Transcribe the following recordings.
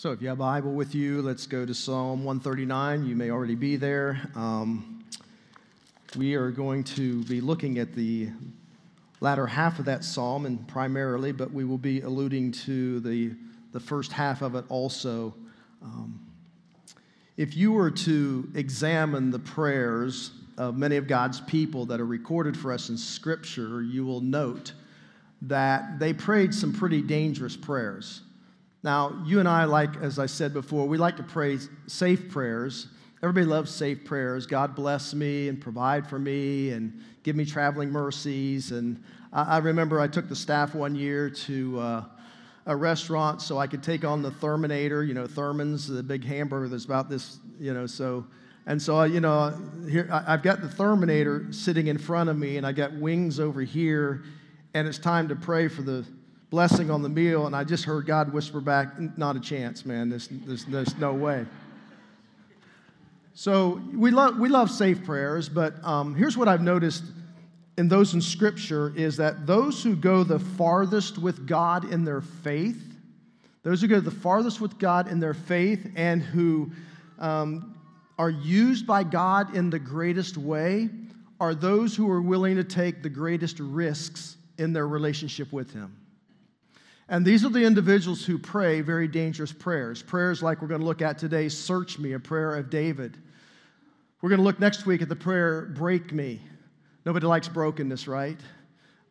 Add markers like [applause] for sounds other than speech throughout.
So, if you have a Bible with you, let's go to Psalm 139. You may already be there. Um, we are going to be looking at the latter half of that psalm, and primarily, but we will be alluding to the, the first half of it also. Um, if you were to examine the prayers of many of God's people that are recorded for us in Scripture, you will note that they prayed some pretty dangerous prayers. Now, you and I, like, as I said before, we like to pray safe prayers. Everybody loves safe prayers. God bless me and provide for me and give me traveling mercies. And I, I remember I took the staff one year to uh, a restaurant so I could take on the Thurmanator, you know, Thurman's, the big hamburger that's about this, you know, so. And so, you know, here I've got the Thurmanator sitting in front of me, and I got wings over here, and it's time to pray for the blessing on the meal, and I just heard God whisper back, Not a chance, man. There's, there's, there's no way. So we love, we love safe prayers, but um, here's what I've noticed in those in Scripture is that those who go the farthest with God in their faith, those who go the farthest with God in their faith and who um, are used by God in the greatest way, are those who are willing to take the greatest risks in their relationship with Him. And these are the individuals who pray very dangerous prayers. Prayers like we're going to look at today Search me, a prayer of David. We're going to look next week at the prayer Break me. Nobody likes brokenness, right?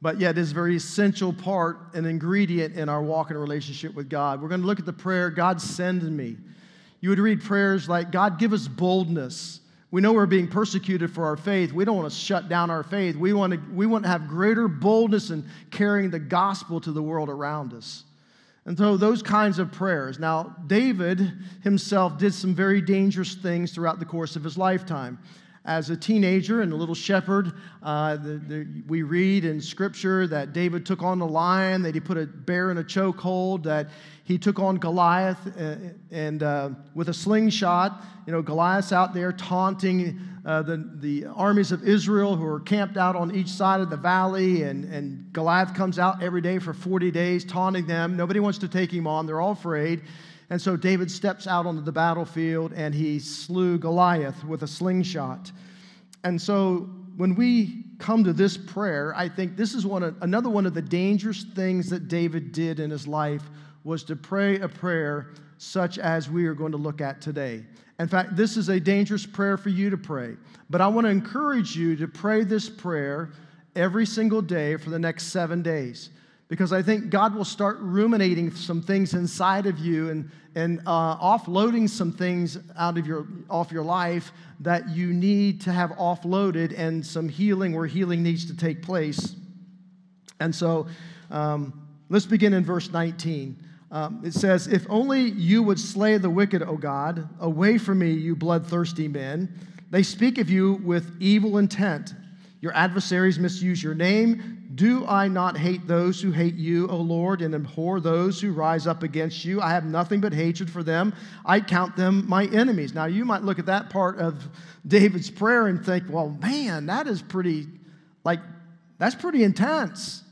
But yet, it is a very essential part, an ingredient in our walk in a relationship with God. We're going to look at the prayer God send me. You would read prayers like, God, give us boldness. We know we're being persecuted for our faith. We don't want to shut down our faith. We want to, we want to have greater boldness in carrying the gospel to the world around us. And so, those kinds of prayers. Now, David himself did some very dangerous things throughout the course of his lifetime as a teenager and a little shepherd. Uh, the, the, we read in Scripture that David took on the lion, that he put a bear in a chokehold, that he took on Goliath and, uh, and uh, with a slingshot. You know, Goliath's out there taunting uh, the, the armies of Israel who are camped out on each side of the valley, and, and Goliath comes out every day for 40 days taunting them. Nobody wants to take him on, they're all afraid. And so David steps out onto the battlefield and he slew Goliath with a slingshot. And so when we come to this prayer, I think this is one of, another one of the dangerous things that David did in his life was to pray a prayer such as we are going to look at today. In fact, this is a dangerous prayer for you to pray. But I want to encourage you to pray this prayer every single day for the next seven days because I think God will start ruminating some things inside of you and, and uh, offloading some things out of your, off your life that you need to have offloaded and some healing where healing needs to take place. And so um, let's begin in verse 19. Um, it says, If only you would slay the wicked, O God, away from me, you bloodthirsty men. They speak of you with evil intent. Your adversaries misuse your name. Do I not hate those who hate you, O Lord, and abhor those who rise up against you? I have nothing but hatred for them. I count them my enemies. Now, you might look at that part of David's prayer and think, well, man, that is pretty, like, that's pretty intense.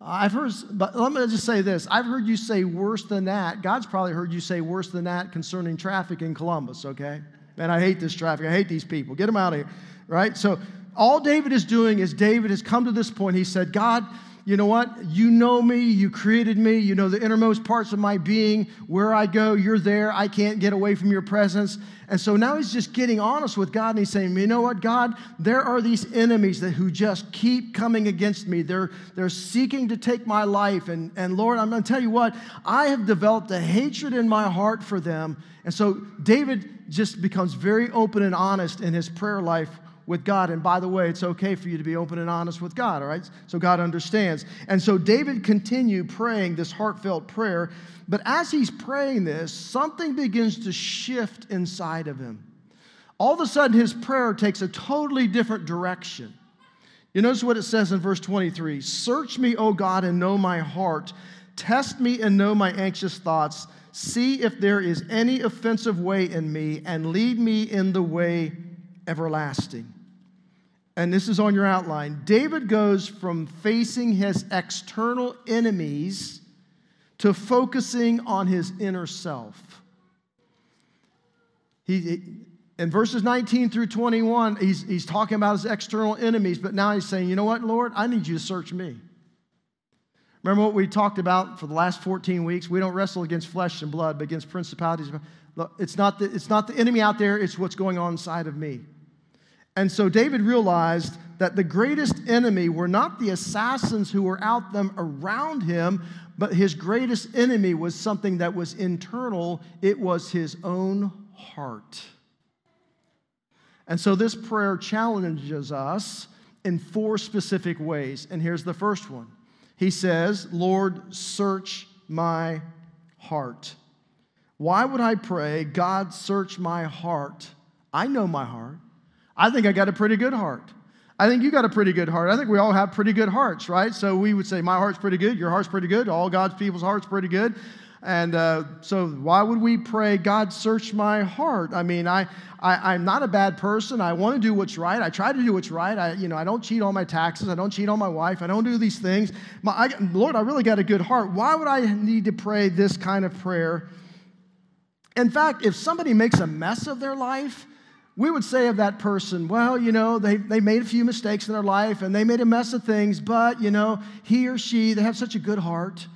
I've heard, but let me just say this. I've heard you say worse than that. God's probably heard you say worse than that concerning traffic in Columbus, okay? Man, I hate this traffic. I hate these people. Get them out of here, right? So, all David is doing is David has come to this point. He said, God, you know what? You know me. You created me. You know the innermost parts of my being. Where I go, you're there. I can't get away from your presence. And so now he's just getting honest with God and he's saying, You know what, God? There are these enemies that who just keep coming against me. They're, they're seeking to take my life. And, and Lord, I'm going to tell you what, I have developed a hatred in my heart for them. And so David just becomes very open and honest in his prayer life with God. And by the way, it's okay for you to be open and honest with God, all right? So God understands. And so David continued praying this heartfelt prayer. But as he's praying this, something begins to shift inside of him. All of a sudden, his prayer takes a totally different direction. You notice what it says in verse 23 Search me, O God, and know my heart. Test me and know my anxious thoughts. See if there is any offensive way in me, and lead me in the way everlasting. And this is on your outline. David goes from facing his external enemies to focusing on his inner self. He, in verses 19 through 21, he's, he's talking about his external enemies, but now he's saying, you know what, Lord, I need you to search me. Remember what we talked about for the last 14 weeks? We don't wrestle against flesh and blood, but against principalities. It's not the, it's not the enemy out there, it's what's going on inside of me. And so David realized that the greatest enemy were not the assassins who were out them around him, but his greatest enemy was something that was internal. It was his own heart. And so this prayer challenges us in four specific ways. And here's the first one He says, Lord, search my heart. Why would I pray, God, search my heart? I know my heart. I think I got a pretty good heart. I think you got a pretty good heart. I think we all have pretty good hearts, right? So we would say, My heart's pretty good, your heart's pretty good, all God's people's heart's pretty good. And uh, so, why would we pray, God, search my heart? I mean, I, I, am not a bad person. I want to do what's right. I try to do what's right. I, you know, I don't cheat on my taxes. I don't cheat on my wife. I don't do these things. My, I, Lord, I really got a good heart. Why would I need to pray this kind of prayer? In fact, if somebody makes a mess of their life, we would say of that person, well, you know, they, they made a few mistakes in their life and they made a mess of things, but, you know, he or she, they have such a good heart.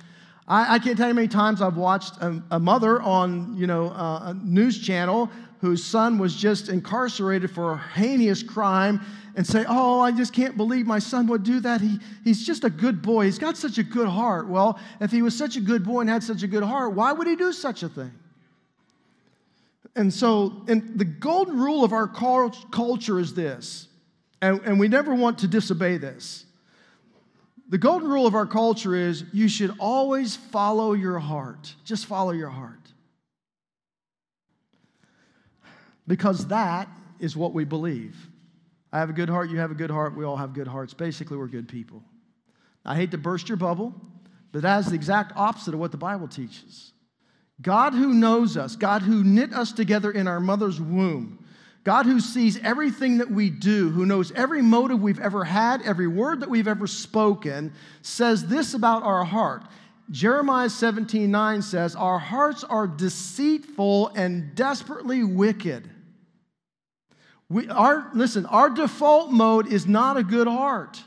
I, I can't tell you how many times I've watched a, a mother on, you know, uh, a news channel whose son was just incarcerated for a heinous crime and say, oh, I just can't believe my son would do that. He, he's just a good boy. He's got such a good heart. Well, if he was such a good boy and had such a good heart, why would he do such a thing? And so, and the golden rule of our culture is this, and, and we never want to disobey this. The golden rule of our culture is you should always follow your heart. Just follow your heart. Because that is what we believe. I have a good heart, you have a good heart, we all have good hearts. Basically, we're good people. I hate to burst your bubble, but that is the exact opposite of what the Bible teaches. God who knows us, God who knit us together in our mother's womb, God who sees everything that we do, who knows every motive we've ever had, every word that we've ever spoken, says this about our heart. Jeremiah 17 9 says, Our hearts are deceitful and desperately wicked. We, our, listen, our default mode is not a good heart.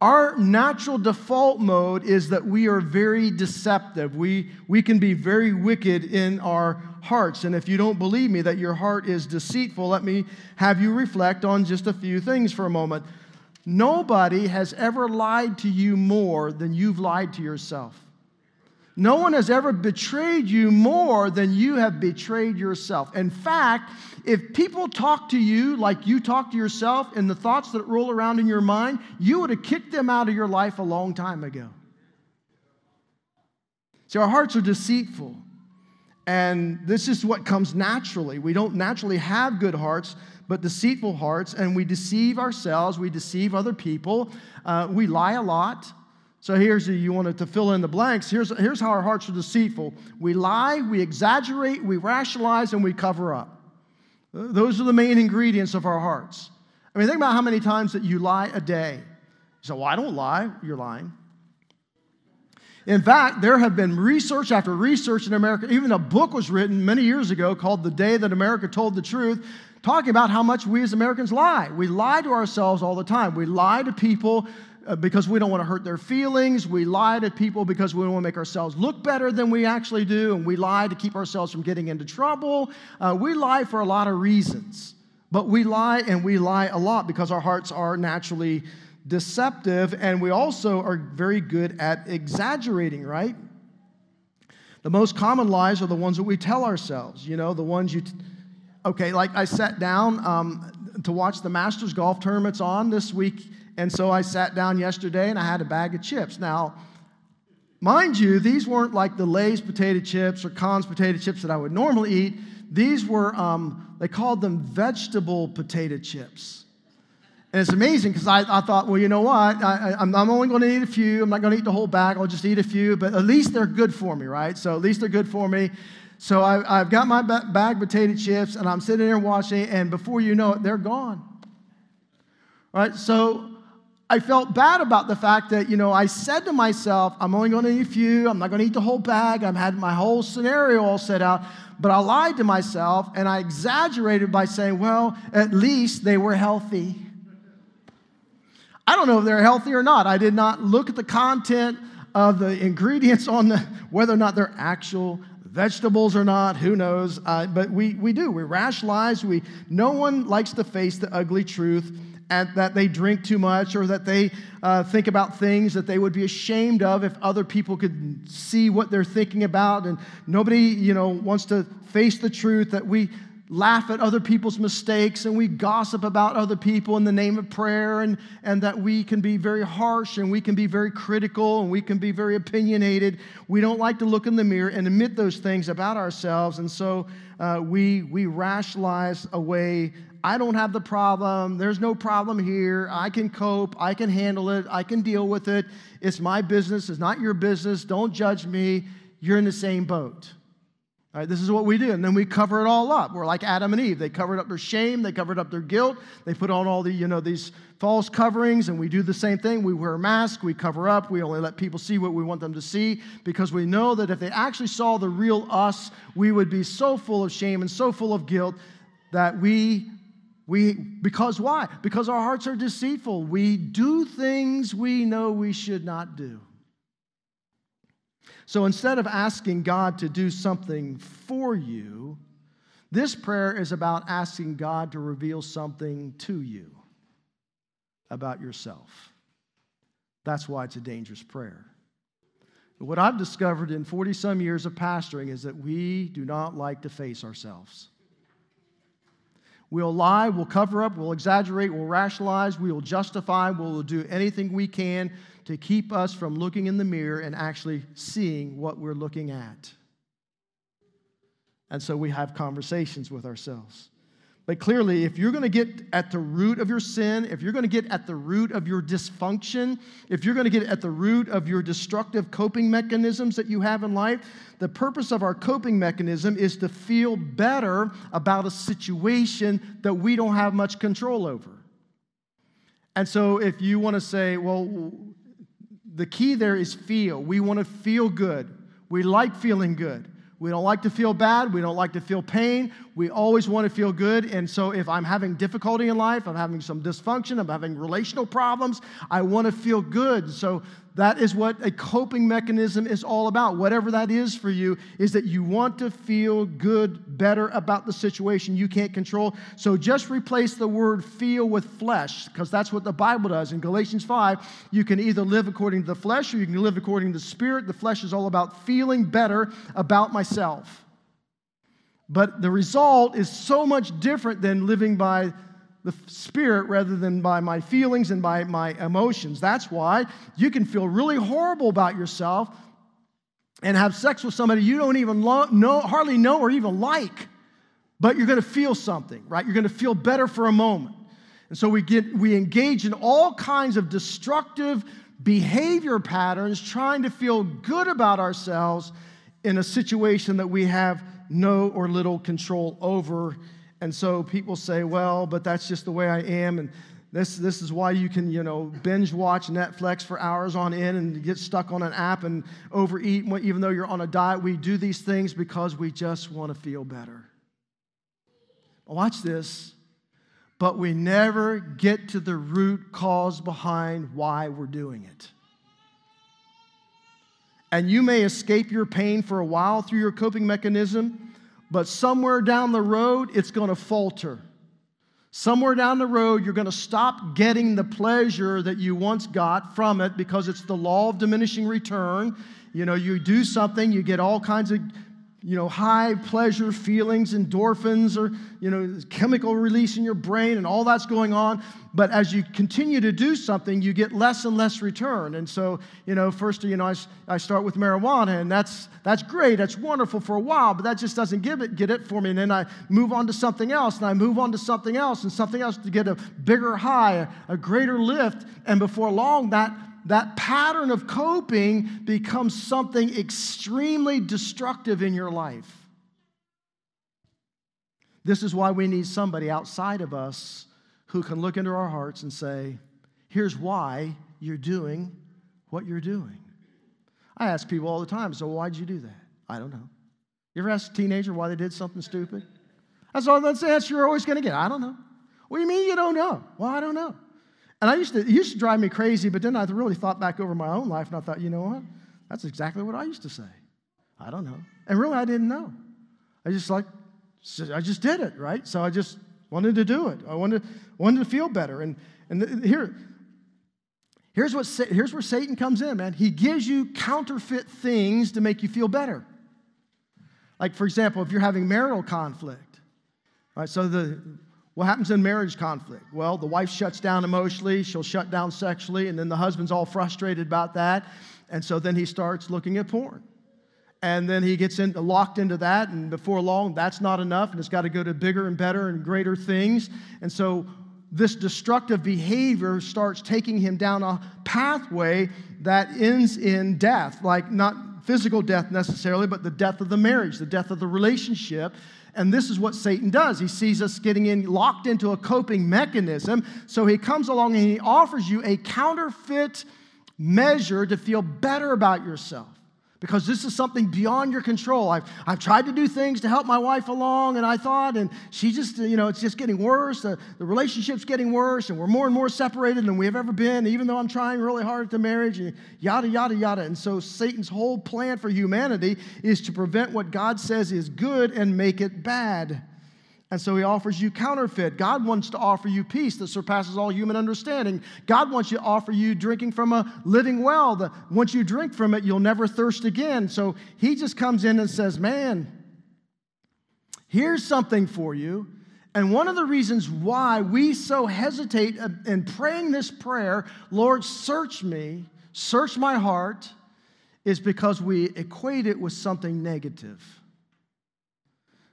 Our natural default mode is that we are very deceptive. We, we can be very wicked in our hearts. And if you don't believe me that your heart is deceitful, let me have you reflect on just a few things for a moment. Nobody has ever lied to you more than you've lied to yourself. No one has ever betrayed you more than you have betrayed yourself. In fact, if people talk to you like you talk to yourself and the thoughts that roll around in your mind, you would have kicked them out of your life a long time ago. See, our hearts are deceitful. And this is what comes naturally. We don't naturally have good hearts, but deceitful hearts, and we deceive ourselves, we deceive other people, uh, we lie a lot. So here's you wanted to fill in the blanks. Here's, here's how our hearts are deceitful. We lie, we exaggerate, we rationalize, and we cover up. Those are the main ingredients of our hearts. I mean, think about how many times that you lie a day. You say, Well, I don't lie. You're lying. In fact, there have been research after research in America. Even a book was written many years ago called The Day That America Told the Truth, talking about how much we as Americans lie. We lie to ourselves all the time. We lie to people because we don't want to hurt their feelings. We lie to people because we want to make ourselves look better than we actually do. And we lie to keep ourselves from getting into trouble. Uh, we lie for a lot of reasons. But we lie and we lie a lot because our hearts are naturally deceptive. And we also are very good at exaggerating, right? The most common lies are the ones that we tell ourselves, you know, the ones you. T- okay, like I sat down um, to watch the Masters golf tournaments on this week and so I sat down yesterday and I had a bag of chips. Now, mind you, these weren't like the Lay's potato chips or Conn's potato chips that I would normally eat. These were, um, they called them vegetable potato chips. And it's amazing because I, I, thought, well, you know what? I, am only going to eat a few. I'm not going to eat the whole bag. I'll just eat a few. But at least they're good for me, right? So at least they're good for me. So I, have got my bag of potato chips and I'm sitting there watching, and before you know it, they're gone. Right? So I felt bad about the fact that, you know, I said to myself, I'm only going to eat a few, I'm not going to eat the whole bag. I've had my whole scenario all set out. But I lied to myself and I exaggerated by saying, well, at least they were healthy. I don't know if they're healthy or not. I did not look at the content of the ingredients on the, whether or not they're actual vegetables or not, who knows? Uh, but we, we do. We rationalize. We, no one likes to face the ugly truth that they drink too much or that they uh, think about things that they would be ashamed of if other people could see what they're thinking about. And nobody you know wants to face the truth that we laugh at other people's mistakes and we gossip about other people in the name of prayer and, and that we can be very harsh and we can be very critical and we can be very opinionated. We don't like to look in the mirror and admit those things about ourselves. And so uh, we, we rationalize away I don't have the problem. There's no problem here. I can cope. I can handle it. I can deal with it. It's my business. It's not your business. Don't judge me. You're in the same boat. All right, this is what we do. And then we cover it all up. We're like Adam and Eve. They covered up their shame, they covered up their guilt, they put on all the, you know, these false coverings, and we do the same thing. We wear a mask, we cover up, we only let people see what we want them to see, because we know that if they actually saw the real us, we would be so full of shame and so full of guilt that we we, because why? Because our hearts are deceitful. We do things we know we should not do. So instead of asking God to do something for you, this prayer is about asking God to reveal something to you about yourself. That's why it's a dangerous prayer. what I've discovered in 40 some years of pastoring is that we do not like to face ourselves. We'll lie, we'll cover up, we'll exaggerate, we'll rationalize, we will justify, we'll do anything we can to keep us from looking in the mirror and actually seeing what we're looking at. And so we have conversations with ourselves. But clearly, if you're going to get at the root of your sin, if you're going to get at the root of your dysfunction, if you're going to get at the root of your destructive coping mechanisms that you have in life, the purpose of our coping mechanism is to feel better about a situation that we don't have much control over. And so, if you want to say, well, the key there is feel. We want to feel good. We like feeling good. We don't like to feel bad. We don't like to feel pain. We always want to feel good. And so, if I'm having difficulty in life, I'm having some dysfunction, I'm having relational problems, I want to feel good. So, that is what a coping mechanism is all about. Whatever that is for you, is that you want to feel good, better about the situation you can't control. So just replace the word feel with flesh, because that's what the Bible does. In Galatians 5, you can either live according to the flesh or you can live according to the spirit. The flesh is all about feeling better about myself. But the result is so much different than living by the spirit rather than by my feelings and by my emotions. That's why you can feel really horrible about yourself and have sex with somebody you don't even lo- know, hardly know or even like, but you're going to feel something, right? You're going to feel better for a moment. And so we get we engage in all kinds of destructive behavior patterns trying to feel good about ourselves in a situation that we have no or little control over and so people say, well, but that's just the way I am. And this, this is why you can, you know, binge watch Netflix for hours on end and get stuck on an app and overeat, even though you're on a diet. We do these things because we just want to feel better. Watch this. But we never get to the root cause behind why we're doing it. And you may escape your pain for a while through your coping mechanism but somewhere down the road, it's going to falter. Somewhere down the road, you're going to stop getting the pleasure that you once got from it because it's the law of diminishing return. You know, you do something, you get all kinds of you know, high pleasure feelings, endorphins, or, you know, chemical release in your brain, and all that's going on. But as you continue to do something, you get less and less return. And so, you know, first, you know, I, I start with marijuana, and that's, that's great, that's wonderful for a while, but that just doesn't give it, get it for me. And then I move on to something else, and I move on to something else, and something else to get a bigger high, a, a greater lift. And before long, that that pattern of coping becomes something extremely destructive in your life. This is why we need somebody outside of us who can look into our hearts and say, here's why you're doing what you're doing. I ask people all the time, so why'd you do that? I don't know. You ever ask a teenager why they did something stupid? That's all that's the answer you're always going to get. I don't know. What do you mean you don't know? Well, I don't know. And I used to, it used to drive me crazy, but then I really thought back over my own life and I thought, you know what? That's exactly what I used to say. I don't know. And really, I didn't know. I just like, I just did it, right? So I just wanted to do it. I wanted, wanted to feel better. And, and here, here's, what, here's where Satan comes in, man. He gives you counterfeit things to make you feel better. Like, for example, if you're having marital conflict, right? So the what happens in marriage conflict? Well, the wife shuts down emotionally, she'll shut down sexually, and then the husband's all frustrated about that. And so then he starts looking at porn. And then he gets in, locked into that, and before long, that's not enough, and it's got to go to bigger and better and greater things. And so this destructive behavior starts taking him down a pathway that ends in death, like not physical death necessarily, but the death of the marriage, the death of the relationship. And this is what Satan does. He sees us getting in, locked into a coping mechanism. So he comes along and he offers you a counterfeit measure to feel better about yourself because this is something beyond your control. I've, I've tried to do things to help my wife along, and I thought, and she just, you know, it's just getting worse. The, the relationship's getting worse, and we're more and more separated than we've ever been, even though I'm trying really hard at the marriage, and yada, yada, yada. And so Satan's whole plan for humanity is to prevent what God says is good and make it bad. And so he offers you counterfeit. God wants to offer you peace that surpasses all human understanding. God wants to offer you drinking from a living well. That once you drink from it, you'll never thirst again. So he just comes in and says, Man, here's something for you. And one of the reasons why we so hesitate in praying this prayer, Lord, search me, search my heart, is because we equate it with something negative.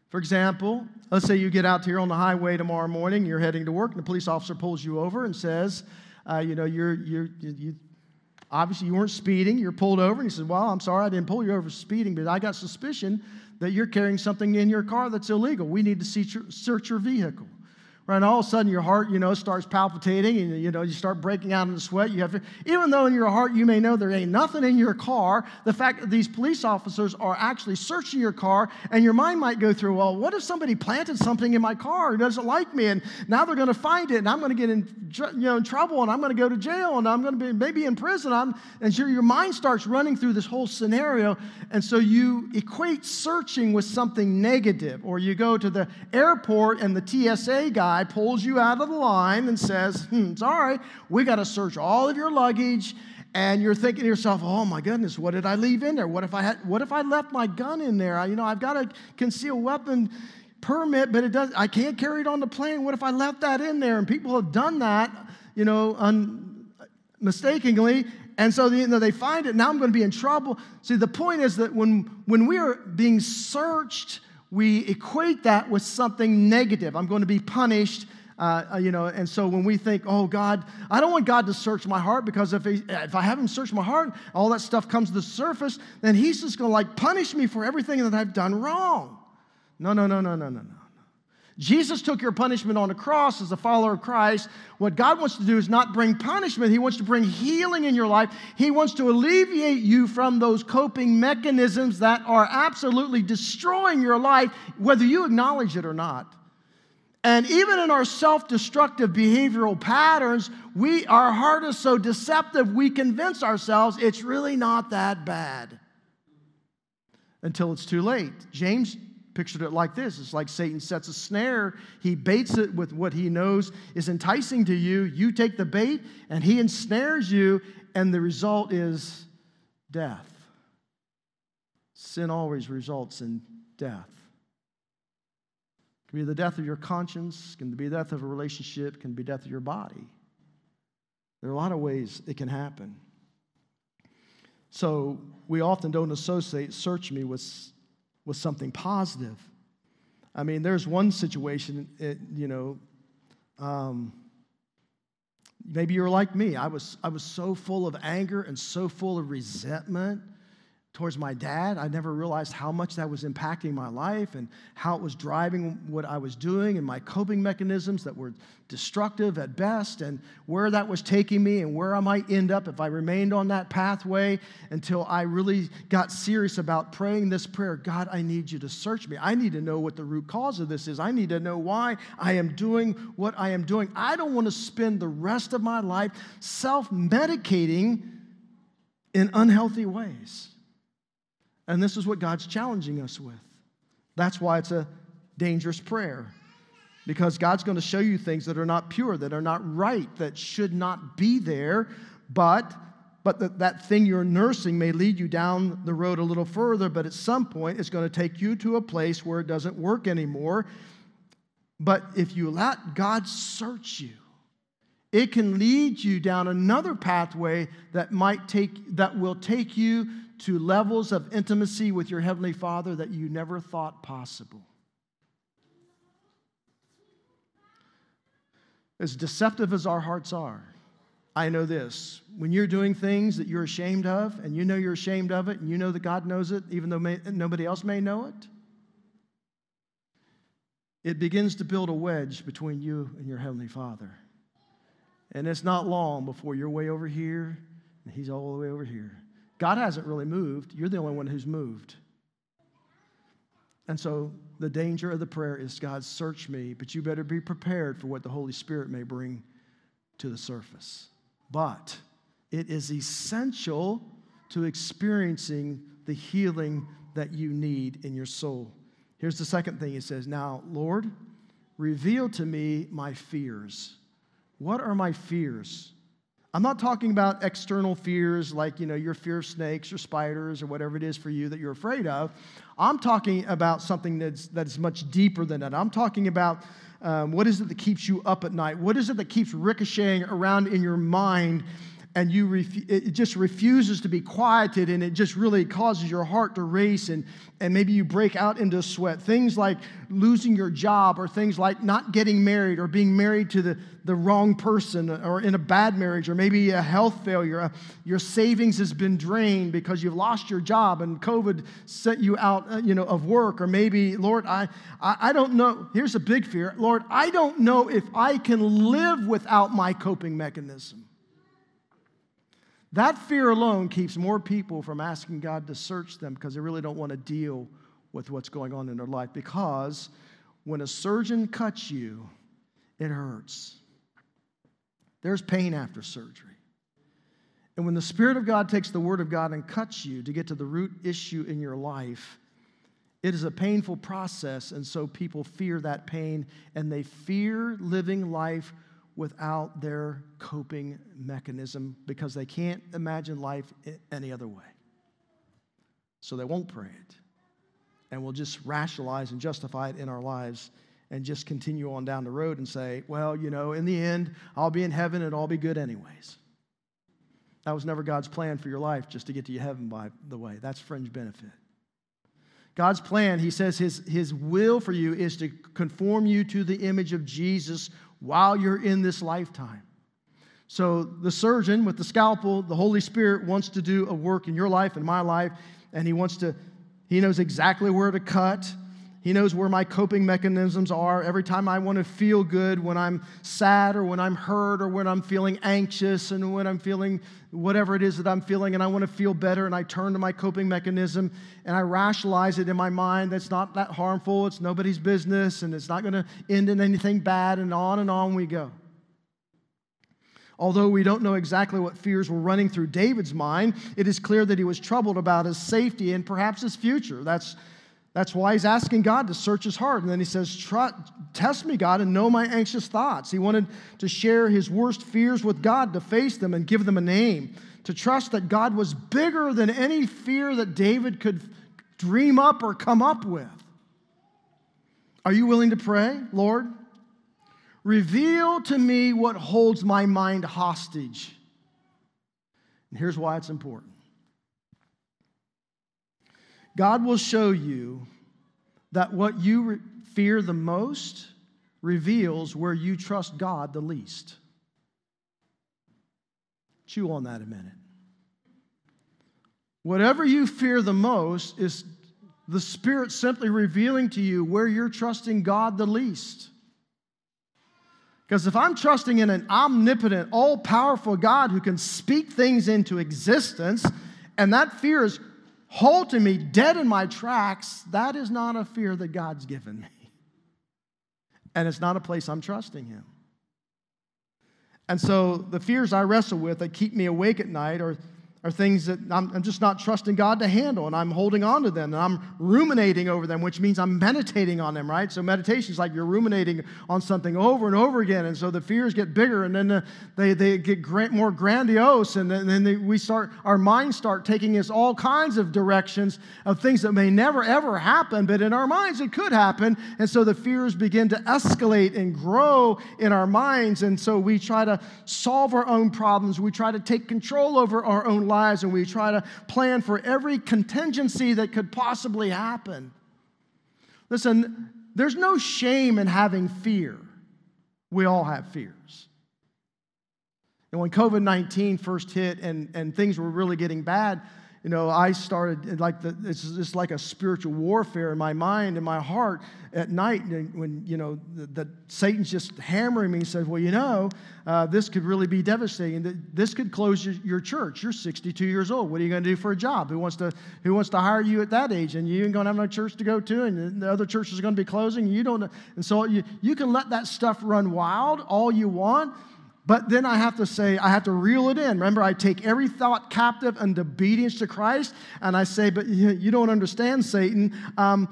For example, let's say you get out here on the highway tomorrow morning, you're heading to work, and the police officer pulls you over and says, uh, you know, you're, you're, you, obviously you weren't speeding, you're pulled over, and he says, well, I'm sorry, I didn't pull you over for speeding, but I got suspicion that you're carrying something in your car that's illegal. We need to search your vehicle right? And all of a sudden your heart, you know, starts palpitating and, you know, you start breaking out into sweat. You have even though in your heart you may know there ain't nothing in your car, the fact that these police officers are actually searching your car and your mind might go through, well, what if somebody planted something in my car who doesn't like me and now they're going to find it and I'm going to get in, you know, in trouble and I'm going to go to jail and I'm going to be maybe in prison. I'm, and your mind starts running through this whole scenario. And so you equate searching with something negative or you go to the airport and the TSA guy guy pulls you out of the line and says, hmm, right, we got to search all of your luggage. And you're thinking to yourself, oh my goodness, what did I leave in there? What if I, had, what if I left my gun in there? I, you know, I've got a concealed weapon permit, but it does, I can't carry it on the plane. What if I left that in there? And people have done that, you know, un, mistakenly. And so the, you know, they find it. Now I'm going to be in trouble. See, the point is that when, when we are being searched, we equate that with something negative. I'm going to be punished. Uh, uh, you know, and so when we think, oh, God, I don't want God to search my heart because if, he, if I have him search my heart, all that stuff comes to the surface, then he's just going to like punish me for everything that I've done wrong. No, no, no, no, no, no, no. Jesus took your punishment on the cross as a follower of Christ. What God wants to do is not bring punishment, He wants to bring healing in your life. He wants to alleviate you from those coping mechanisms that are absolutely destroying your life, whether you acknowledge it or not. And even in our self destructive behavioral patterns, we, our heart is so deceptive, we convince ourselves it's really not that bad until it's too late. James pictured it like this it's like Satan sets a snare, he baits it with what he knows is enticing to you. You take the bait, and he ensnares you, and the result is death. Sin always results in death. It can be the death of your conscience, can be the death of a relationship, can be death of your body. There are a lot of ways it can happen. So we often don't associate search me with with something positive. I mean, there's one situation, it, you know, um, maybe you're like me. I was, I was so full of anger and so full of resentment towards my dad. I never realized how much that was impacting my life and how it was driving what I was doing and my coping mechanisms that were destructive at best and where that was taking me and where I might end up if I remained on that pathway until I really got serious about praying this prayer God, I need you to search me. I need to know what the root cause of this is. I need to know why I am doing what I am doing. I don't want to spend the rest of my life self medicating in unhealthy ways. And this is what God's challenging us with. That's why it's a dangerous prayer. Because God's going to show you things that are not pure, that are not right, that should not be there, but but that, that thing you're nursing may lead you down the road a little further, but at some point it's going to take you to a place where it doesn't work anymore. But if you let God search you, it can lead you down another pathway that might take that will take you to levels of intimacy with your Heavenly Father that you never thought possible. As deceptive as our hearts are, I know this. When you're doing things that you're ashamed of, and you know you're ashamed of it, and you know that God knows it, even though may, nobody else may know it, it begins to build a wedge between you and your Heavenly Father. And it's not long before you're way over here, and He's all the way over here. God hasn't really moved. You're the only one who's moved. And so the danger of the prayer is God, search me, but you better be prepared for what the Holy Spirit may bring to the surface. But it is essential to experiencing the healing that you need in your soul. Here's the second thing he says Now, Lord, reveal to me my fears. What are my fears? I'm not talking about external fears like, you know, your fear of snakes or spiders or whatever it is for you that you're afraid of. I'm talking about something that's, that's much deeper than that. I'm talking about um, what is it that keeps you up at night? What is it that keeps ricocheting around in your mind and you ref- it just refuses to be quieted and it just really causes your heart to race and, and maybe you break out into sweat. Things like losing your job or things like not getting married or being married to the, the wrong person or in a bad marriage or maybe a health failure uh, your savings has been drained because you've lost your job and covid sent you out uh, you know of work or maybe lord I, I i don't know here's a big fear lord i don't know if i can live without my coping mechanism that fear alone keeps more people from asking God to search them because they really don't want to deal with what's going on in their life. Because when a surgeon cuts you, it hurts. There's pain after surgery. And when the Spirit of God takes the Word of God and cuts you to get to the root issue in your life, it is a painful process. And so people fear that pain and they fear living life without their coping mechanism because they can't imagine life any other way. So they won't pray it. And we'll just rationalize and justify it in our lives and just continue on down the road and say, well, you know, in the end, I'll be in heaven and I'll be good anyways. That was never God's plan for your life, just to get to heaven, by the way. That's fringe benefit. God's plan, he says, his, his will for you is to conform you to the image of Jesus while you're in this lifetime. So, the surgeon with the scalpel, the Holy Spirit wants to do a work in your life and my life, and he wants to, he knows exactly where to cut. He knows where my coping mechanisms are. Every time I want to feel good, when I'm sad or when I'm hurt or when I'm feeling anxious and when I'm feeling whatever it is that I'm feeling and I want to feel better, and I turn to my coping mechanism and I rationalize it in my mind that's not that harmful, it's nobody's business, and it's not going to end in anything bad, and on and on we go. Although we don't know exactly what fears were running through David's mind, it is clear that he was troubled about his safety and perhaps his future. That's that's why he's asking God to search his heart. And then he says, Test me, God, and know my anxious thoughts. He wanted to share his worst fears with God, to face them and give them a name, to trust that God was bigger than any fear that David could dream up or come up with. Are you willing to pray, Lord? Reveal to me what holds my mind hostage. And here's why it's important God will show you that what you re- fear the most reveals where you trust God the least. Chew on that a minute. Whatever you fear the most is the Spirit simply revealing to you where you're trusting God the least. Because if I'm trusting in an omnipotent, all powerful God who can speak things into existence, and that fear is halting me dead in my tracks, that is not a fear that God's given me. And it's not a place I'm trusting Him. And so the fears I wrestle with that keep me awake at night are are things that I'm, I'm, just not trusting God to handle, and I'm holding on to them, and I'm ruminating over them, which means I'm meditating on them, right? So meditation is like you're ruminating on something over and over again, and so the fears get bigger, and then the, they, they get more grandiose, and then, then they, we start, our minds start taking us all kinds of directions of things that may never ever happen, but in our minds it could happen, and so the fears begin to escalate and grow in our minds, and so we try to solve our own problems, we try to take control over our own lives lives and we try to plan for every contingency that could possibly happen. Listen, there's no shame in having fear. We all have fears. And when COVID 19 first hit and, and things were really getting bad, you know, I started like the, it's just like a spiritual warfare in my mind and my heart at night when, you know, the, the Satan's just hammering me and says, well, you know, uh, this could really be devastating. This could close your, your, church. You're 62 years old. What are you going to do for a job? Who wants to, who wants to hire you at that age? And you ain't going to have no church to go to and the other churches are going to be closing. You don't, and so you, you can let that stuff run wild all you want. But then I have to say, I have to reel it in. Remember, I take every thought captive and obedience to Christ. And I say, but you don't understand, Satan. Um,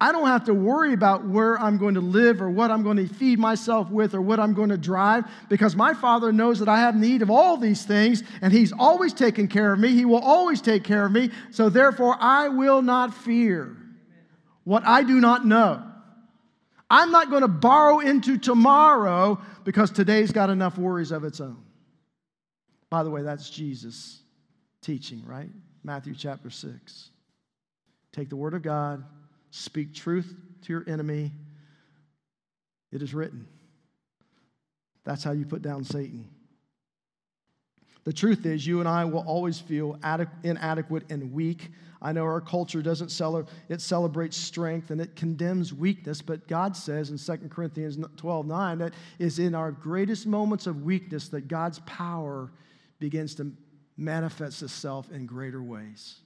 I don't have to worry about where I'm going to live or what I'm going to feed myself with or what I'm going to drive because my Father knows that I have need of all these things and He's always taken care of me. He will always take care of me. So therefore, I will not fear what I do not know. I'm not going to borrow into tomorrow because today's got enough worries of its own. By the way, that's Jesus teaching, right? Matthew chapter 6. Take the word of God, speak truth to your enemy. It is written. That's how you put down Satan. The truth is, you and I will always feel inadequate and weak I know our culture doesn't celebrate, it celebrates strength and it condemns weakness, but God says in 2 Corinthians 12 9 that is in our greatest moments of weakness that God's power begins to manifest itself in greater ways.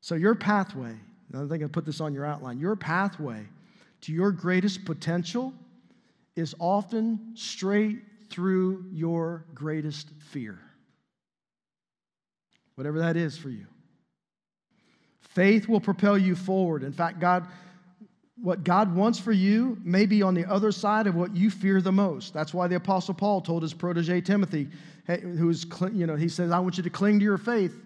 So, your pathway, I think I put this on your outline, your pathway to your greatest potential is often straight through your greatest fear whatever that is for you. Faith will propel you forward. In fact, God, what God wants for you may be on the other side of what you fear the most. That's why the Apostle Paul told his protege Timothy, who's, you know, he says, I want you to cling to your faith.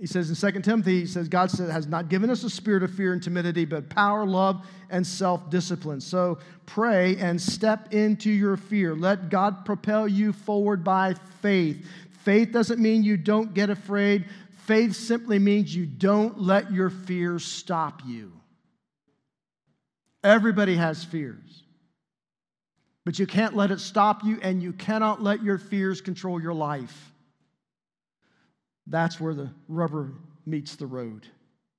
He says in 2 Timothy, he says, God says, has not given us a spirit of fear and timidity, but power, love, and self discipline. So pray and step into your fear. Let God propel you forward by faith. Faith doesn't mean you don't get afraid. Faith simply means you don't let your fears stop you. Everybody has fears. But you can't let it stop you, and you cannot let your fears control your life. That's where the rubber meets the road.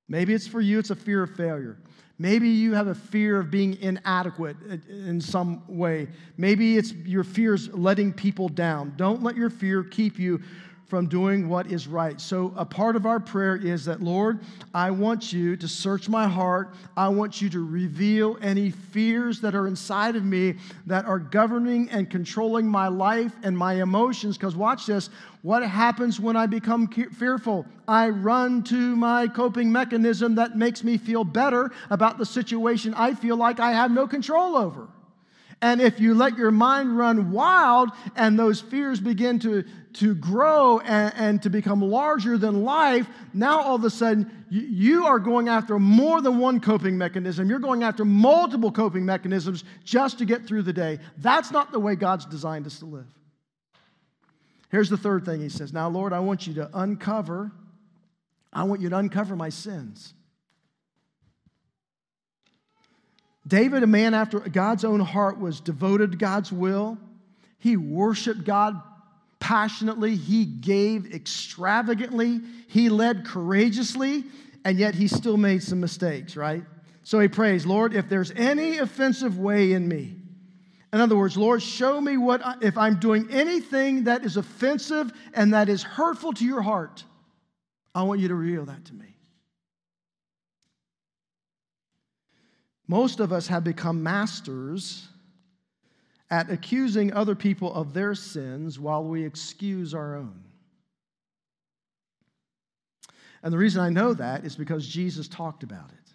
Maybe it's for you, it's a fear of failure. Maybe you have a fear of being inadequate in some way. Maybe it's your fears letting people down. Don't let your fear keep you from doing what is right. So, a part of our prayer is that, Lord, I want you to search my heart. I want you to reveal any fears that are inside of me that are governing and controlling my life and my emotions. Because, watch this what happens when I become fearful? I run to my coping mechanism that makes me feel better about the situation I feel like I have no control over. And if you let your mind run wild and those fears begin to, to grow and, and to become larger than life, now all of a sudden you, you are going after more than one coping mechanism. You're going after multiple coping mechanisms just to get through the day. That's not the way God's designed us to live. Here's the third thing he says Now, Lord, I want you to uncover, I want you to uncover my sins. David, a man after God's own heart, was devoted to God's will. He worshiped God passionately, he gave extravagantly, he led courageously, and yet he still made some mistakes, right? So he prays, Lord, if there's any offensive way in me, in other words, Lord, show me what, I, if I'm doing anything that is offensive and that is hurtful to your heart, I want you to reveal that to me. Most of us have become masters at accusing other people of their sins while we excuse our own. And the reason I know that is because Jesus talked about it.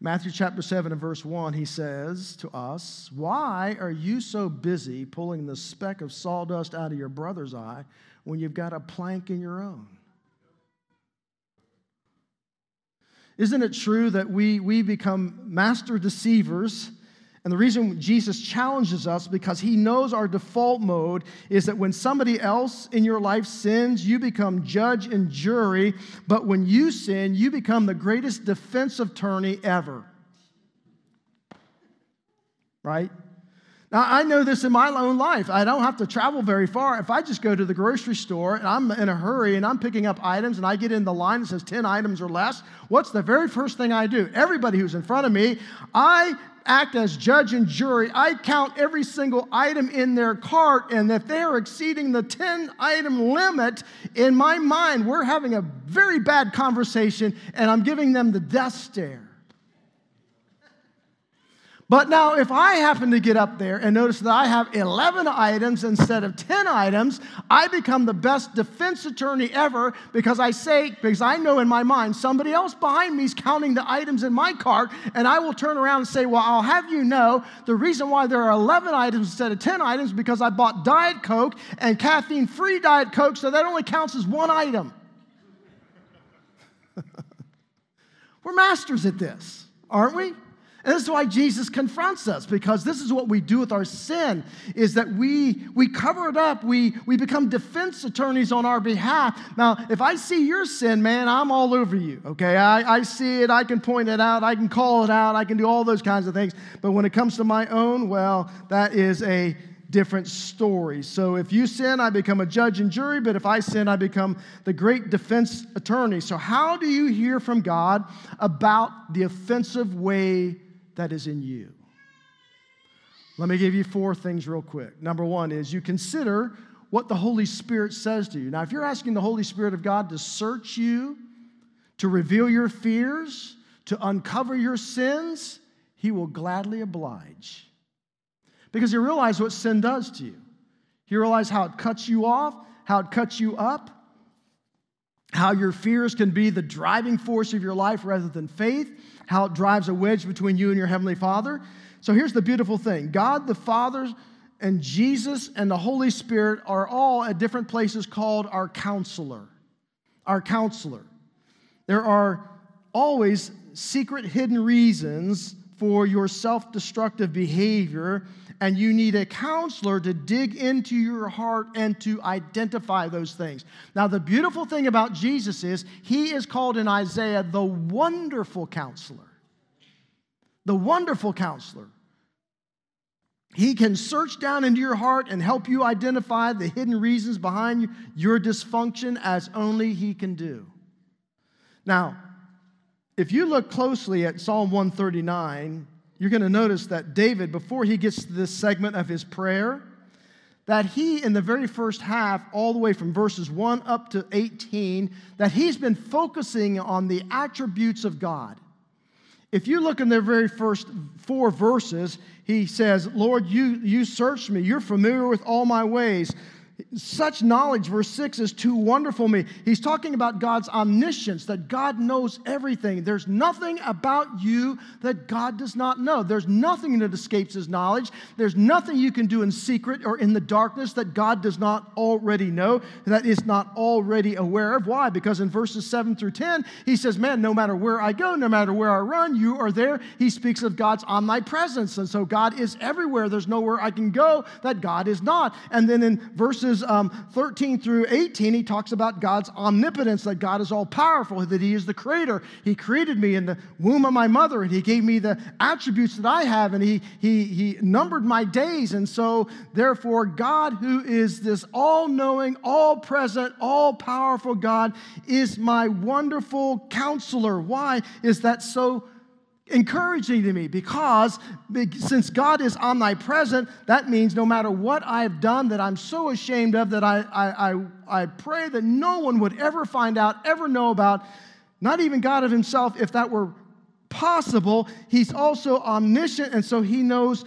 Matthew chapter 7 and verse 1, he says to us, Why are you so busy pulling the speck of sawdust out of your brother's eye when you've got a plank in your own? Isn't it true that we, we become master deceivers and the reason Jesus challenges us because he knows our default mode is that when somebody else in your life sins, you become judge and jury, but when you sin, you become the greatest defense attorney ever. Right? I know this in my own life. I don't have to travel very far. If I just go to the grocery store and I'm in a hurry and I'm picking up items and I get in the line that says 10 items or less, what's the very first thing I do? Everybody who's in front of me, I act as judge and jury. I count every single item in their cart, and if they are exceeding the 10 item limit, in my mind, we're having a very bad conversation, and I'm giving them the death stare. But now, if I happen to get up there and notice that I have 11 items instead of 10 items, I become the best defense attorney ever because I say, because I know in my mind somebody else behind me is counting the items in my cart, and I will turn around and say, Well, I'll have you know the reason why there are 11 items instead of 10 items because I bought Diet Coke and caffeine free Diet Coke, so that only counts as one item. [laughs] We're masters at this, aren't we? And this is why Jesus confronts us, because this is what we do with our sin, is that we, we cover it up. We, we become defense attorneys on our behalf. Now, if I see your sin, man, I'm all over you, okay? I, I see it, I can point it out, I can call it out, I can do all those kinds of things. But when it comes to my own, well, that is a different story. So if you sin, I become a judge and jury, but if I sin, I become the great defense attorney. So, how do you hear from God about the offensive way that is in you. Let me give you four things real quick. Number one is you consider what the Holy Spirit says to you. Now, if you're asking the Holy Spirit of God to search you, to reveal your fears, to uncover your sins, He will gladly oblige. Because you realize what sin does to you. You realize how it cuts you off, how it cuts you up, how your fears can be the driving force of your life rather than faith how it drives a wedge between you and your Heavenly Father. So here's the beautiful thing God the Father and Jesus and the Holy Spirit are all at different places called our counselor. Our counselor. There are always secret, hidden reasons for your self destructive behavior and you need a counselor to dig into your heart and to identify those things. Now, the beautiful thing about Jesus is he is called in Isaiah the wonderful counselor. The wonderful counselor. He can search down into your heart and help you identify the hidden reasons behind your dysfunction as only He can do. Now, if you look closely at Psalm 139, you're going to notice that David, before he gets to this segment of his prayer, that he, in the very first half, all the way from verses 1 up to 18, that he's been focusing on the attributes of God. If you look in the very first four verses, he says, Lord, you, you searched me. You're familiar with all my ways. Such knowledge, verse 6, is too wonderful me. He's talking about God's omniscience, that God knows everything. There's nothing about you that God does not know. There's nothing that escapes his knowledge. There's nothing you can do in secret or in the darkness that God does not already know, that is not already aware of. Why? Because in verses 7 through 10, he says, Man, no matter where I go, no matter where I run, you are there. He speaks of God's omnipresence. And so God is everywhere. There's nowhere I can go that God is not. And then in verses verses um, 13 through 18, he talks about God's omnipotence, that God is all powerful, that he is the creator. He created me in the womb of my mother, and he gave me the attributes that I have, and he, he, he numbered my days. And so, therefore, God, who is this all knowing, all present, all powerful God, is my wonderful counselor. Why is that so? Encouraging to me because since God is omnipresent, that means no matter what I've done that I'm so ashamed of that I, I, I, I pray that no one would ever find out, ever know about, not even God of Himself, if that were possible. He's also omniscient, and so He knows.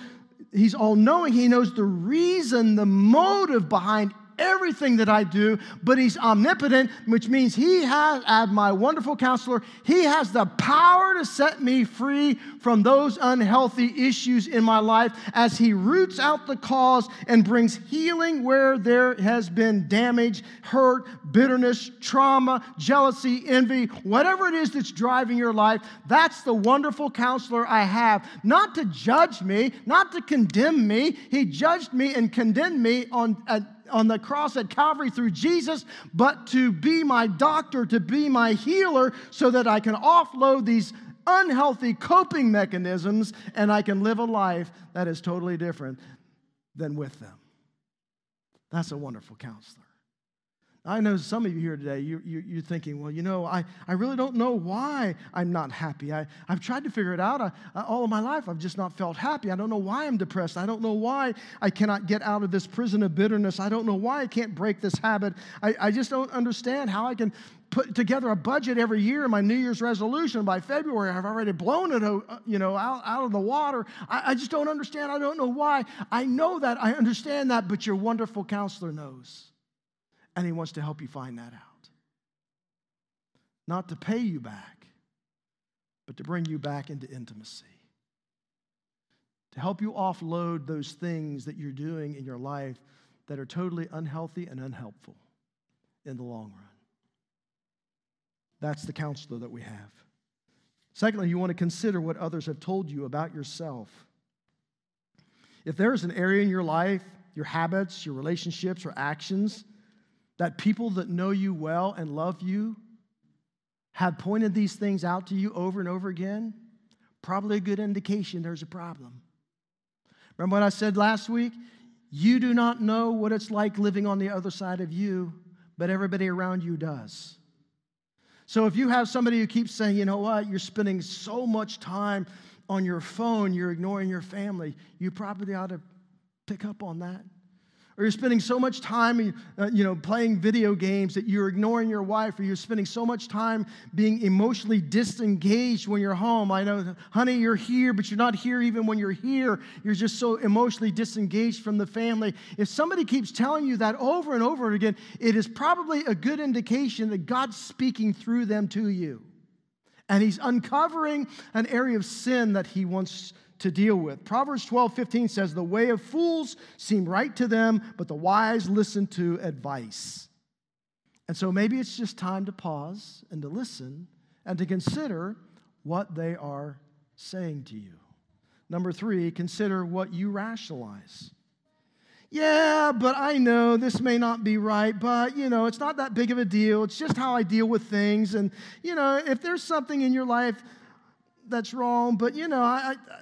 He's all knowing. He knows the reason, the motive behind everything that I do, but he's omnipotent, which means he has, as my wonderful counselor, he has the power to set me free from those unhealthy issues in my life as he roots out the cause and brings healing where there has been damage, hurt, bitterness, trauma, jealousy, envy, whatever it is that's driving your life. That's the wonderful counselor I have. Not to judge me, not to condemn me. He judged me and condemned me on. On the cross at Calvary through Jesus, but to be my doctor, to be my healer, so that I can offload these unhealthy coping mechanisms and I can live a life that is totally different than with them. That's a wonderful counselor. I know some of you here today, you, you, are thinking, well, you know, I, I really don't know why I'm not happy. I, I've tried to figure it out. I, I, all of my life, I've just not felt happy. I don't know why I'm depressed. I don't know why I cannot get out of this prison of bitterness. I don't know why I can't break this habit. I, I just don't understand how I can put together a budget every year, my New Year's resolution. By February, I've already blown it, uh, you know, out, out of the water. I, I just don't understand. I don't know why. I know that. I understand that, but your wonderful counselor knows and He wants to help you find that out. Not to pay you back, but to bring you back into intimacy. To help you offload those things that you're doing in your life that are totally unhealthy and unhelpful in the long run. That's the counselor that we have. Secondly, you want to consider what others have told you about yourself. If there is an area in your life, your habits, your relationships, or actions that people that know you well and love you have pointed these things out to you over and over again, probably a good indication there's a problem. Remember what I said last week? You do not know what it's like living on the other side of you, but everybody around you does. So if you have somebody who keeps saying, you know what, you're spending so much time on your phone, you're ignoring your family, you probably ought to pick up on that or you're spending so much time uh, you know playing video games that you're ignoring your wife or you're spending so much time being emotionally disengaged when you're home. I know honey you're here but you're not here even when you're here. You're just so emotionally disengaged from the family. If somebody keeps telling you that over and over again it is probably a good indication that god's speaking through them to you. And he's uncovering an area of sin that he wants to deal with. Proverbs 12, 15 says, The way of fools seem right to them, but the wise listen to advice. And so maybe it's just time to pause and to listen and to consider what they are saying to you. Number three, consider what you rationalize. Yeah, but I know this may not be right, but you know, it's not that big of a deal. It's just how I deal with things. And you know, if there's something in your life that's wrong, but you know, I, I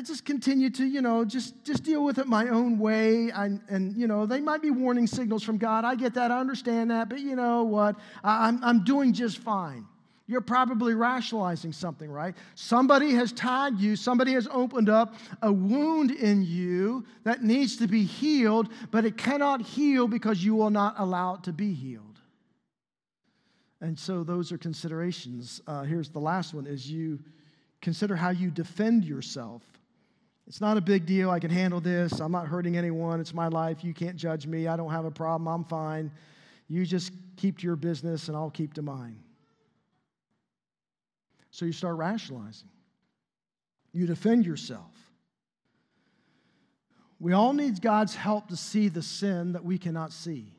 just continue to, you know, just, just deal with it my own way. And, and, you know, they might be warning signals from God. I get that. I understand that. But you know what? I'm, I'm doing just fine. You're probably rationalizing something, right? Somebody has tied you, somebody has opened up a wound in you that needs to be healed, but it cannot heal because you will not allow it to be healed. And so those are considerations. Uh, here's the last one is you consider how you defend yourself it's not a big deal. I can handle this. I'm not hurting anyone. It's my life. You can't judge me. I don't have a problem. I'm fine. You just keep to your business and I'll keep to mine. So you start rationalizing. You defend yourself. We all need God's help to see the sin that we cannot see.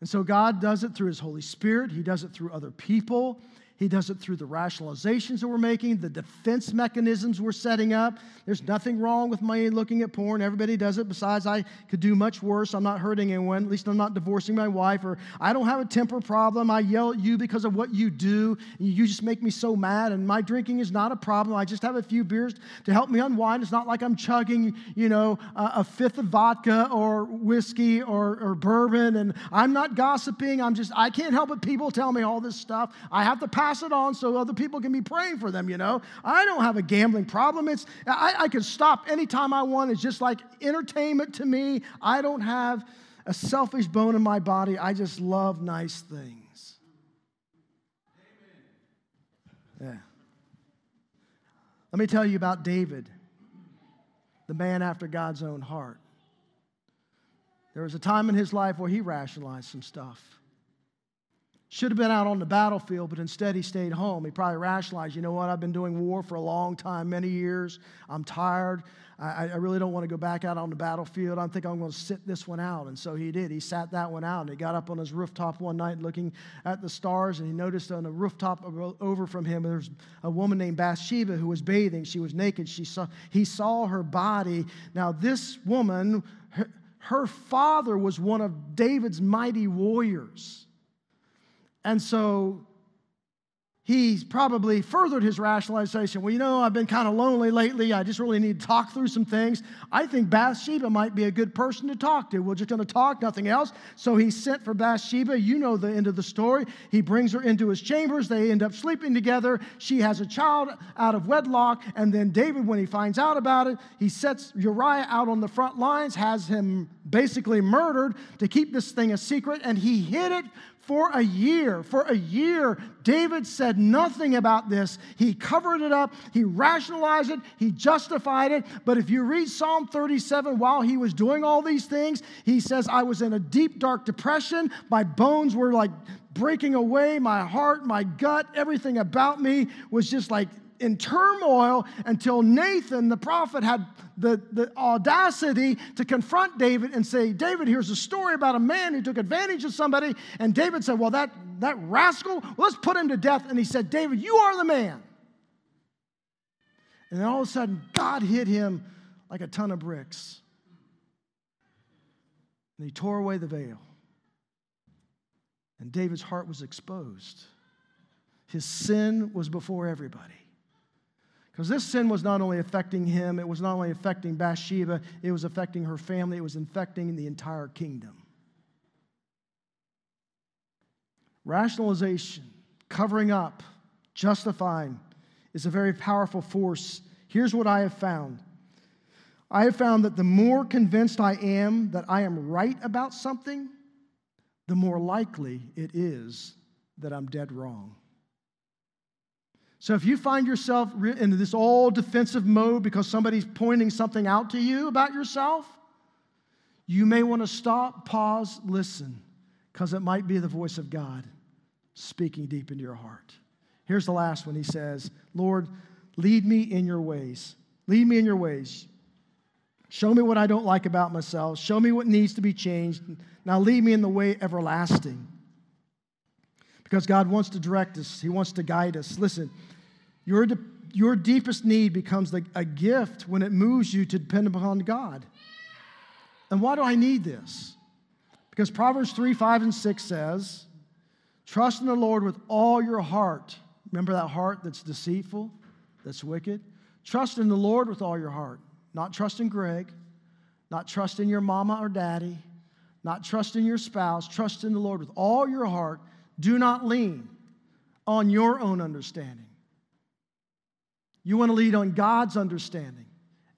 And so God does it through His Holy Spirit, He does it through other people, He does it through the rationalizations that we're making, the defense mechanisms we're setting up. There's nothing wrong with me looking at porn. Everybody does it. Besides, I could do much worse. I'm not hurting anyone. At least I'm not divorcing my wife. Or I don't have a temper problem. I yell at you because of what you do. You just make me so mad. And my drinking is not a problem. I just have a few beers to help me unwind. It's not like I'm chugging, you know, a, fifth of vodka or whiskey or, or bourbon. And I'm not gossiping. I'm just, I can't help it. People tell me all this stuff. I have to pass pass it on so other people can be praying for them, you know. I don't have a gambling problem. It's, I, I can stop anytime I want. It's just like entertainment to me. I don't have a selfish bone in my body. I just love nice things. Yeah. Let me tell you about David, the man after God's own heart. There was a time in his life where he rationalized some stuff. Should have been out on the battlefield, but instead he stayed home. He probably rationalized, you know what, I've been doing war for a long time, many years. I'm tired. I, I really don't want to go back out on the battlefield. I think I'm going to sit this one out. And so he did. He sat that one out and he got up on his rooftop one night looking at the stars and he noticed on the rooftop over from him there's a woman named Bathsheba who was bathing. She was naked. She saw, he saw her body. Now, this woman, her, her father was one of David's mighty warriors. And so he's probably furthered his rationalization. Well, you know, I've been kind of lonely lately. I just really need to talk through some things. I think Bathsheba might be a good person to talk to. We're just going to talk, nothing else. So he sent for Bathsheba. You know the end of the story. He brings her into his chambers. They end up sleeping together. She has a child out of wedlock. And then David, when he finds out about it, he sets Uriah out on the front lines, has him basically murdered to keep this thing a secret. And he hid it for a year. For a year, David said nothing about this. He covered it up, he rationalized it, he justified it. But if you read Psalm 37, while he was doing all these things, he says, I was in a deep, dark depression. My bones were like breaking away. My heart, my gut, everything about me was just like in turmoil until Nathan, the prophet, had the, the audacity to confront David and say, David, here's a story about a man who took advantage of somebody. And David said, Well, that, that rascal, let's put him to death. And he said, David, you are the man. And then all of a sudden, God hit him like a ton of bricks. And he tore away the veil. And David's heart was exposed. His sin was before everybody. Because this sin was not only affecting him, it was not only affecting Bathsheba, it was affecting her family, it was infecting the entire kingdom. Rationalization, covering up, justifying is a very powerful force. Here's what I have found I have found that the more convinced I am that I am right about something, the more likely it is that I'm dead wrong. So if you find yourself in this all defensive mode because somebody's pointing something out to you about yourself, you may want to stop, pause, listen, because it might be the voice of God speaking deep into your heart. Here's the last one. He says, Lord, lead me in your ways. Lead me in your ways. Show me what I don't like about myself. Show me what needs to be changed. Now lead me in the way everlasting because God wants to direct us, He wants to guide us. Listen, your, de- your deepest need becomes like a gift when it moves you to depend upon God. And why do I need this? Because Proverbs 3 5 and 6 says, Trust in the Lord with all your heart. Remember that heart that's deceitful, that's wicked? Trust in the Lord with all your heart. Not trust in Greg, not trust in your mama or daddy, not trust in your spouse. Trust in the Lord with all your heart do not lean on your own understanding. You want to lead on God's understanding,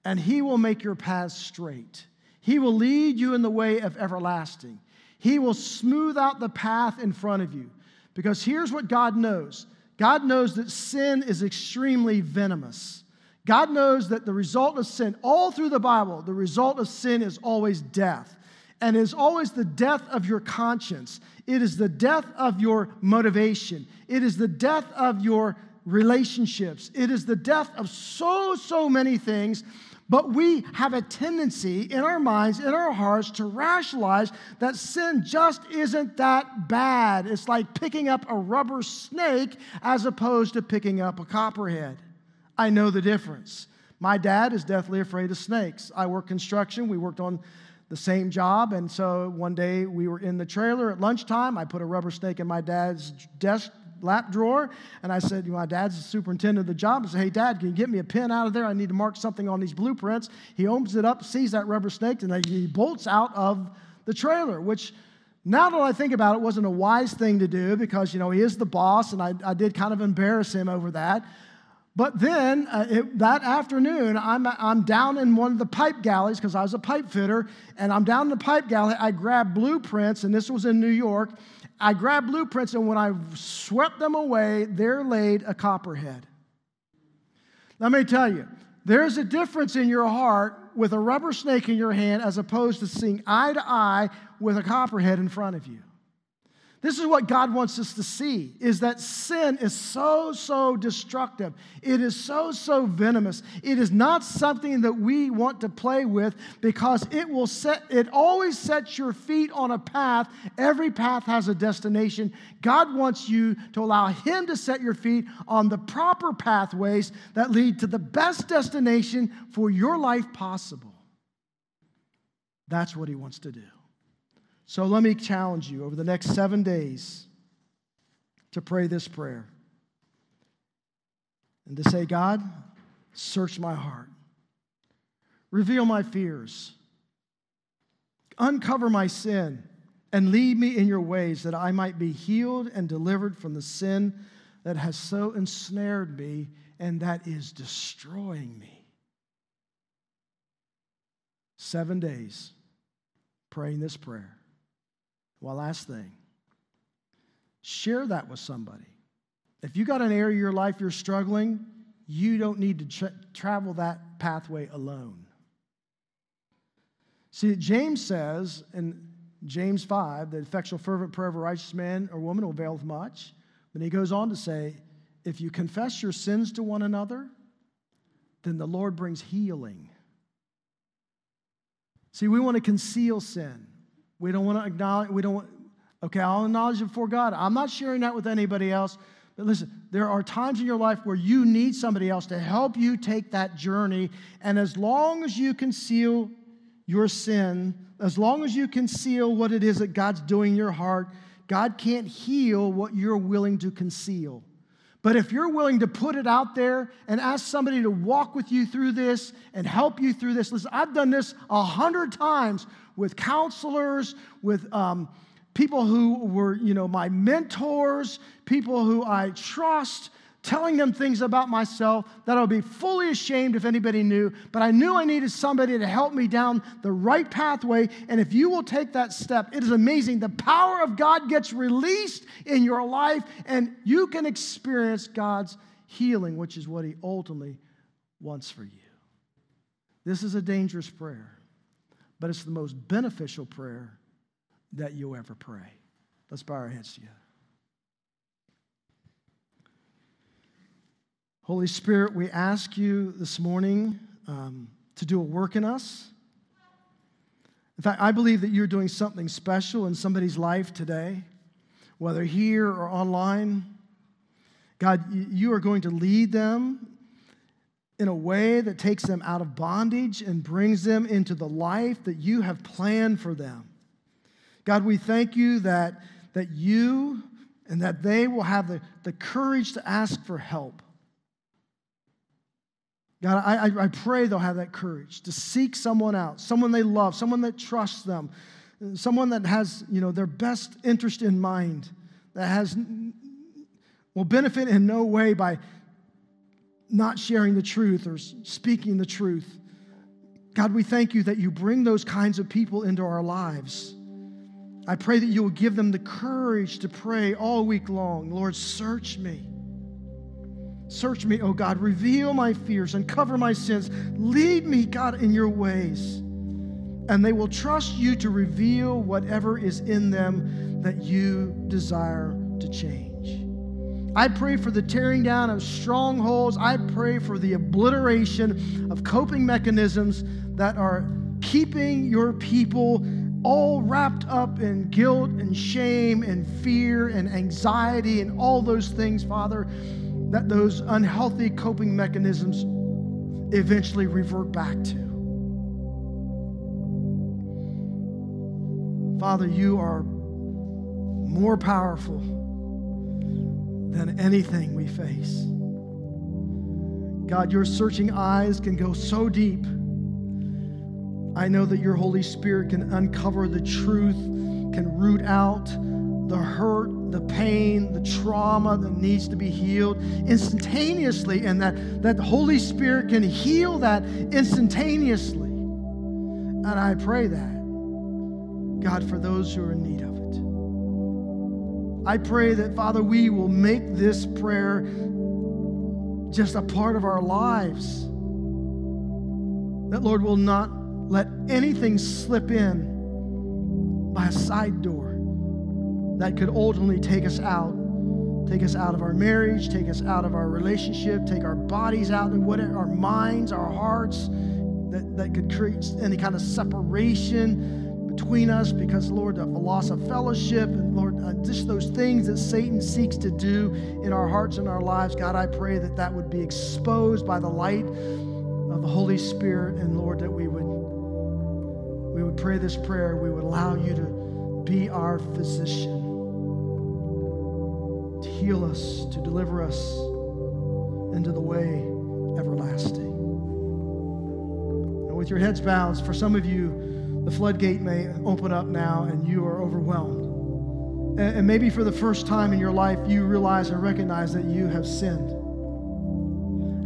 and He will make your paths straight. He will lead you in the way of everlasting. He will smooth out the path in front of you. Because here's what God knows God knows that sin is extremely venomous. God knows that the result of sin, all through the Bible, the result of sin is always death and is always the death of your conscience. It is the death of your motivation. It is the death of your relationships. It is the death of so, so many things. But we have a tendency in our minds, in our hearts, to rationalize that sin just isn't that bad. It's like picking up a rubber snake as opposed to picking up a copperhead. I know the difference. My dad is deathly afraid of snakes. I work construction. We worked on the same job. And so one day we were in the trailer at lunchtime. I put a rubber snake in my dad's desk lap drawer. And I said, My dad's the superintendent of the job. I said, Hey, Dad, can you get me a pen out of there? I need to mark something on these blueprints. He opens it up, sees that rubber snake, and he bolts out of the trailer, which now that I think about it, wasn't a wise thing to do because, you know, he is the boss, and I, I did kind of embarrass him over that. But then uh, it, that afternoon, I'm, I'm down in one of the pipe galleys because I was a pipe fitter, and I'm down in the pipe galley. I grabbed blueprints, and this was in New York, I grabbed blueprints, and when I swept them away, there laid a copperhead. Let me tell you, there's a difference in your heart with a rubber snake in your hand as opposed to seeing eye to eye with a copperhead in front of you. This is what God wants us to see is that sin is so so destructive. It is so so venomous. It is not something that we want to play with because it will set it always sets your feet on a path. Every path has a destination. God wants you to allow him to set your feet on the proper pathways that lead to the best destination for your life possible. That's what he wants to do. So let me challenge you over the next seven days to pray this prayer and to say, God, search my heart, reveal my fears, uncover my sin, and lead me in your ways that I might be healed and delivered from the sin that has so ensnared me and that is destroying me. Seven days praying this prayer. Well, last thing share that with somebody. If you got an area of your life you're struggling, you don't need to tra- travel that pathway alone. See, James says in James 5 that effectual, fervent prayer of a righteous man or woman will avail much. But he goes on to say, if you confess your sins to one another, then the Lord brings healing. See, we want to conceal sin. We don't want to acknowledge, we don't, want, okay, I'll acknowledge it before God. I'm not sharing that with anybody else. But listen, there are times in your life where you need somebody else to help you take that journey. And as long as you conceal your sin, as long as you conceal what it is that God's doing in your heart, God can't heal what you're willing to conceal. But if you're willing to put it out there and ask somebody to walk with you through this and help you through this, listen, I've done this a hundred times with counselors, with um, people who were, you know, my mentors, people who I trust, telling them things about myself that I would be fully ashamed if anybody knew. But I knew I needed somebody to help me down the right pathway. And if you will take that step, it is amazing. The power of God gets released in your life, and you can experience God's healing, which is what He ultimately wants for you. This is a dangerous prayer, but it's the most beneficial prayer that you'll ever pray. Let's bow our heads together. Holy Spirit, we ask you this morning um, to do a work in us. In fact, I believe that you're doing something special in somebody's life today, whether here or online. God, you are going to lead them in a way that takes them out of bondage and brings them into the life that you have planned for them. God, we thank you that, that you and that they will have the, the courage to ask for help. God, I, I pray they'll have that courage to seek someone out, someone they love, someone that trusts them, someone that has, you know, their best interest in mind, that has will benefit in no way by not sharing the truth or speaking the truth. God, we thank you that you bring those kinds of people into our lives. I pray that you will give them the courage to pray all week long. Lord, search me. Search me, oh God. Reveal my fears and cover my sins. Lead me, God, in your ways. And they will trust you to reveal whatever is in them that you desire to change. I pray for the tearing down of strongholds. I pray for the obliteration of coping mechanisms that are keeping your people all wrapped up in guilt and shame and fear and anxiety and all those things, Father, that those unhealthy coping mechanisms eventually revert back to. Father, you are more powerful than anything we face. God, your searching eyes can go so deep I know that your Holy Spirit can uncover the truth, can root out the hurt, the pain, the trauma that needs to be healed instantaneously, and that, that Holy Spirit can heal that instantaneously. And I pray that, God, for those who are in need of it. I pray that, Father, we will make this prayer just a part of our lives. That, Lord, will not let anything slip in by a side door that could ultimately take us out. Take us out of our marriage, take us out of our relationship, take our bodies out, and whatever, our minds, our hearts, that, that could create any kind of separation between us because, Lord, a loss of fellowship, and Lord, uh, just those things that Satan seeks to do in our hearts and our lives. God, I pray that that would be exposed by the light of the Holy Spirit, and Lord, that we would we would pray this prayer, we would allow you to be our physician, to heal us, to deliver us into the way everlasting. And with your heads bowed, for some of you, the floodgate may open up now and you are overwhelmed. And maybe for the first time in your life, you realize and recognize that you have sinned.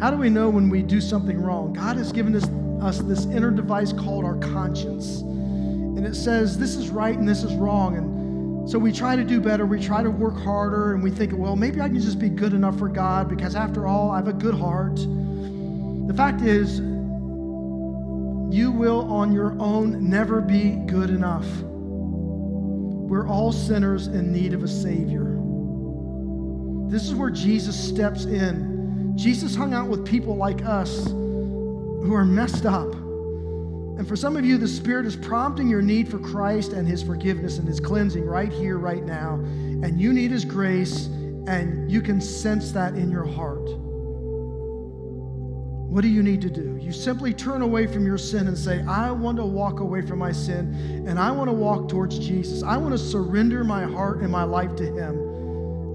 How do we know when we do something wrong? God has given us us this inner device called our conscience. And it says this is right and this is wrong. And so we try to do better. We try to work harder and we think, well, maybe I can just be good enough for God because after all, I have a good heart. The fact is, you will on your own never be good enough. We're all sinners in need of a Savior. This is where Jesus steps in. Jesus hung out with people like us who are messed up. And for some of you, the Spirit is prompting your need for Christ and His forgiveness and His cleansing right here, right now. And you need His grace, and you can sense that in your heart. What do you need to do? You simply turn away from your sin and say, I want to walk away from my sin, and I want to walk towards Jesus. I want to surrender my heart and my life to Him.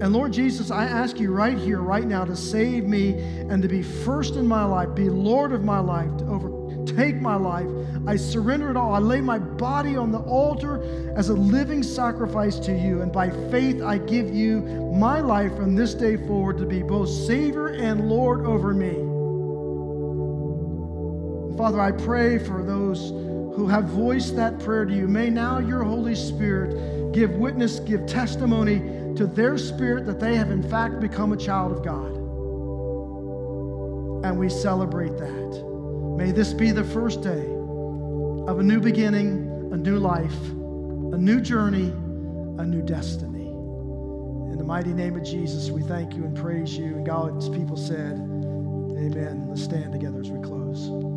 And Lord Jesus, I ask you right here, right now, to save me and to be first in my life, be Lord of my life, to overtake my life. I surrender it all. I lay my body on the altar as a living sacrifice to you. And by faith, I give you my life from this day forward to be both Savior and Lord over me. Father, I pray for those who have voiced that prayer to you. May now your Holy Spirit give witness, give testimony to their spirit that they have in fact become a child of God. And we celebrate that. May this be the first day of a new beginning, a new life, a new journey, a new destiny. In the mighty name of Jesus, we thank you and praise you. And God's people said, Amen. Let's stand together as we close.